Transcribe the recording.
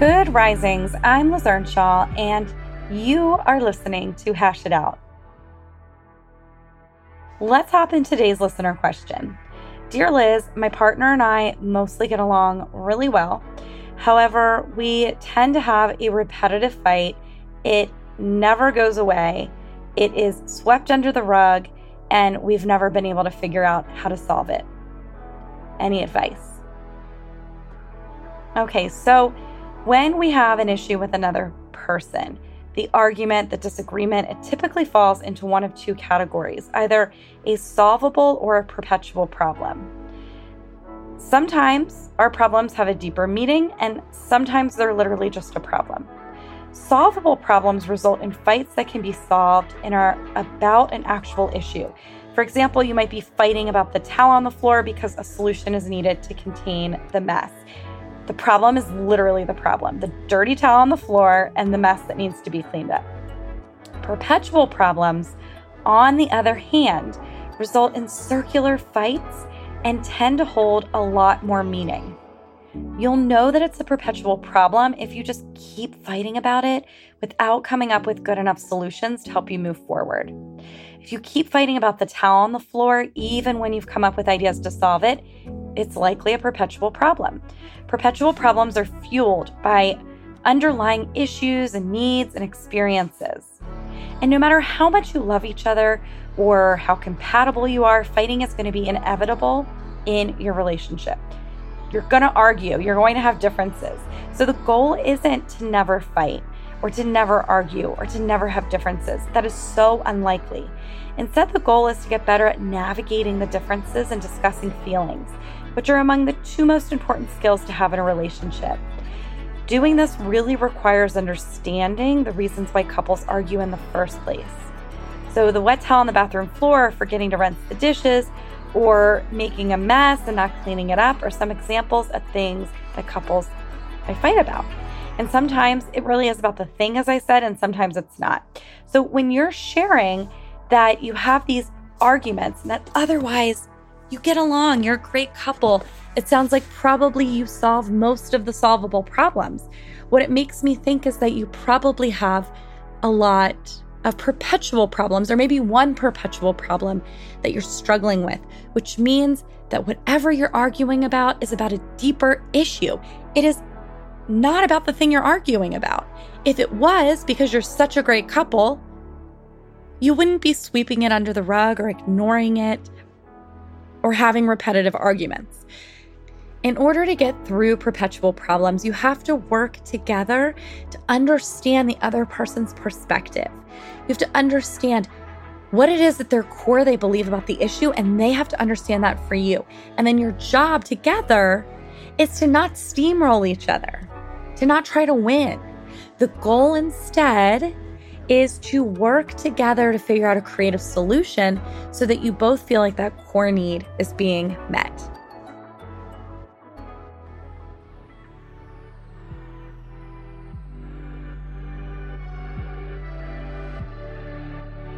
Good risings. I'm Liz Earnshaw, and you are listening to Hash It Out. Let's hop in today's listener question. Dear Liz, my partner and I mostly get along really well. However, we tend to have a repetitive fight. It never goes away, it is swept under the rug, and we've never been able to figure out how to solve it. Any advice? Okay, so when we have an issue with another person, the argument, the disagreement, it typically falls into one of two categories either a solvable or a perpetual problem. Sometimes our problems have a deeper meaning, and sometimes they're literally just a problem. Solvable problems result in fights that can be solved and are about an actual issue. For example, you might be fighting about the towel on the floor because a solution is needed to contain the mess. The problem is literally the problem the dirty towel on the floor and the mess that needs to be cleaned up. Perpetual problems, on the other hand, result in circular fights and tend to hold a lot more meaning. You'll know that it's a perpetual problem if you just keep fighting about it without coming up with good enough solutions to help you move forward. If you keep fighting about the towel on the floor, even when you've come up with ideas to solve it, it's likely a perpetual problem. Perpetual problems are fueled by underlying issues and needs and experiences. And no matter how much you love each other or how compatible you are, fighting is going to be inevitable in your relationship. You're going to argue, you're going to have differences. So the goal isn't to never fight or to never argue or to never have differences. That is so unlikely. Instead, the goal is to get better at navigating the differences and discussing feelings which are among the two most important skills to have in a relationship. Doing this really requires understanding the reasons why couples argue in the first place. So, the wet towel on the bathroom floor, forgetting to rinse the dishes, or making a mess and not cleaning it up are some examples of things that couples I fight about. And sometimes it really is about the thing, as I said, and sometimes it's not. So, when you're sharing that you have these arguments and that otherwise you get along, you're a great couple. It sounds like probably you solve most of the solvable problems. What it makes me think is that you probably have a lot of perpetual problems, or maybe one perpetual problem that you're struggling with, which means that whatever you're arguing about is about a deeper issue. It is not about the thing you're arguing about. If it was because you're such a great couple, you wouldn't be sweeping it under the rug or ignoring it or having repetitive arguments. In order to get through perpetual problems, you have to work together to understand the other person's perspective. You have to understand what it is at their core they believe about the issue, and they have to understand that for you. And then your job together is to not steamroll each other, to not try to win. The goal instead is to work together to figure out a creative solution so that you both feel like that core need is being met.